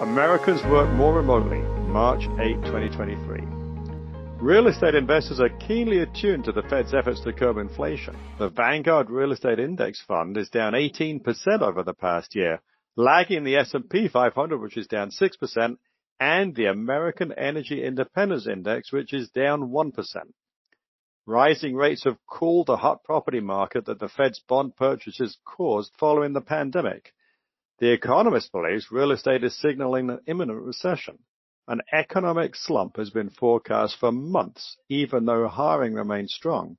Americans work more remotely, March 8, 2023. Real estate investors are keenly attuned to the Fed's efforts to curb inflation. The Vanguard Real Estate Index Fund is down 18% over the past year, lagging the S&P 500, which is down 6%, and the American Energy Independence Index, which is down 1%. Rising rates have cooled the hot property market that the Fed's bond purchases caused following the pandemic. The Economist believes real estate is signaling an imminent recession. An economic slump has been forecast for months, even though hiring remains strong.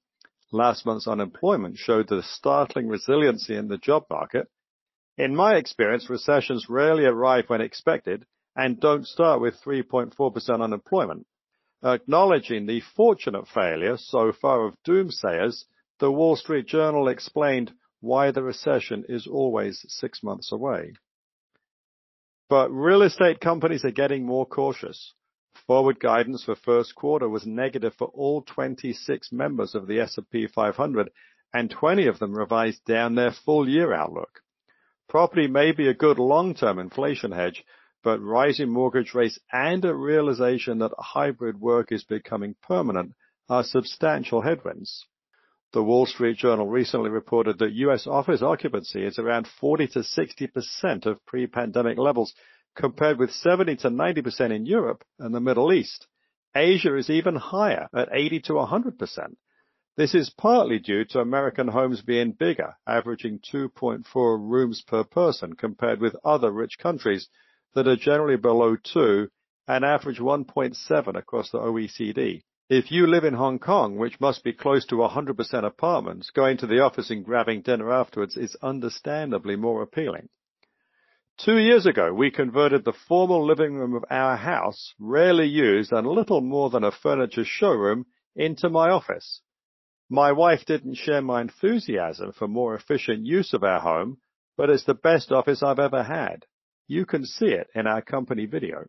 Last month's unemployment showed the startling resiliency in the job market. In my experience, recessions rarely arrive when expected and don't start with 3.4% unemployment. Acknowledging the fortunate failure so far of doomsayers, the Wall Street Journal explained why the recession is always six months away. But real estate companies are getting more cautious. Forward guidance for first quarter was negative for all 26 members of the S&P 500, and 20 of them revised down their full year outlook. Property may be a good long-term inflation hedge, but rising mortgage rates and a realization that hybrid work is becoming permanent are substantial headwinds. The Wall Street Journal recently reported that U.S. office occupancy is around 40 to 60 percent of pre-pandemic levels, compared with 70 to 90 percent in Europe and the Middle East. Asia is even higher at 80 to 100 percent. This is partly due to American homes being bigger, averaging 2.4 rooms per person, compared with other rich countries that are generally below two and average 1.7 across the OECD. If you live in Hong Kong, which must be close to 100% apartments, going to the office and grabbing dinner afterwards is understandably more appealing. Two years ago, we converted the formal living room of our house, rarely used and little more than a furniture showroom, into my office. My wife didn't share my enthusiasm for more efficient use of our home, but it's the best office I've ever had. You can see it in our company video.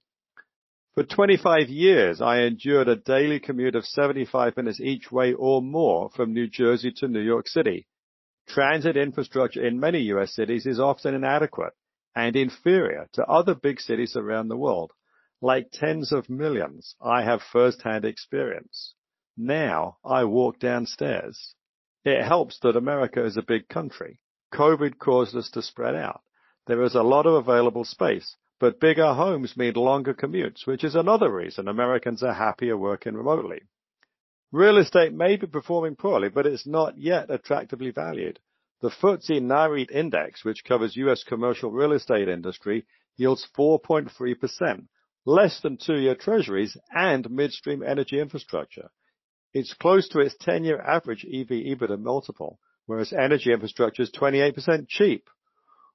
For 25 years, I endured a daily commute of 75 minutes each way or more from New Jersey to New York City. Transit infrastructure in many U.S. cities is often inadequate and inferior to other big cities around the world. Like tens of millions, I have first-hand experience. Now I walk downstairs. It helps that America is a big country. COVID caused us to spread out. There is a lot of available space, but bigger homes mean longer commutes, which is another reason Americans are happier working remotely. Real estate may be performing poorly, but it's not yet attractively valued. The FTSE Nareit Index, which covers U.S. commercial real estate industry, yields 4.3%, less than two-year treasuries and midstream energy infrastructure. It's close to its 10-year average EV/EBITDA multiple, whereas energy infrastructure is 28% cheap.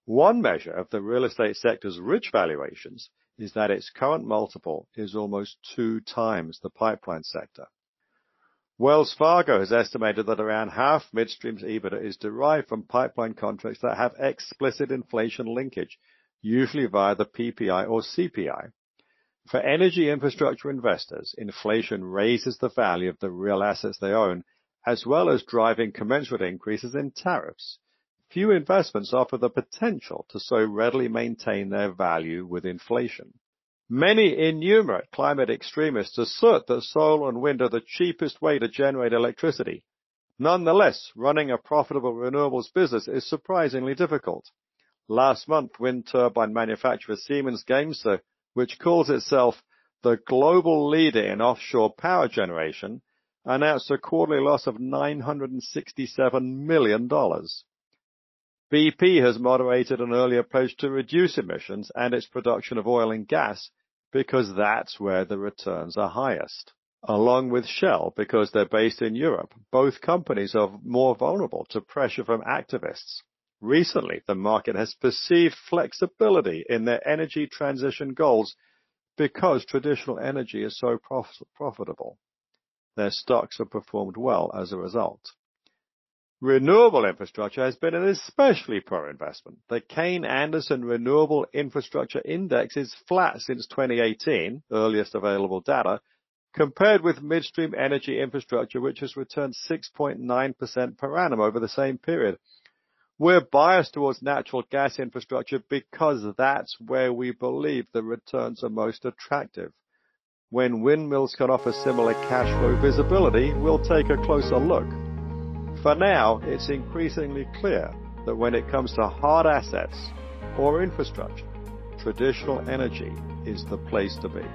One measure of the real estate sector's rich valuations is that its current multiple is almost two times the pipeline sector. Wells Fargo has estimated that around half midstream's EBITDA is derived from pipeline contracts that have explicit inflation linkage, usually via the PPI or CPI. For energy infrastructure investors, inflation raises the value of the real assets they own, as well as driving commensurate increases in tariffs. Few investments offer the potential to so readily maintain their value with inflation. Many innumerate climate extremists assert that solar and wind are the cheapest way to generate electricity. Nonetheless, running a profitable renewables business is surprisingly difficult. Last month, wind turbine manufacturer Siemens Gamesa, which calls itself the global leader in offshore power generation, announced a quarterly loss of $967 million. BP has moderated an earlier pledge to reduce emissions and its production of oil and gas because that's where the returns are highest. Along with Shell, because they're based in Europe, both companies are more vulnerable to pressure from activists. Recently, the market has perceived flexibility in their energy transition goals because traditional energy is so prof- profitable. Their stocks have performed well as a result. Renewable infrastructure has been an especially poor investment. The Kayne Anderson Renewable Infrastructure Index is flat since 2018, earliest available data, compared with midstream energy infrastructure, which has returned 6.9% per annum over the same period. We're biased towards natural gas infrastructure because that's where we believe the returns are most attractive. When windmills can offer similar cash flow visibility, we'll take a closer look. For now, it's increasingly clear that when it comes to hard assets or infrastructure, traditional energy is the place to be.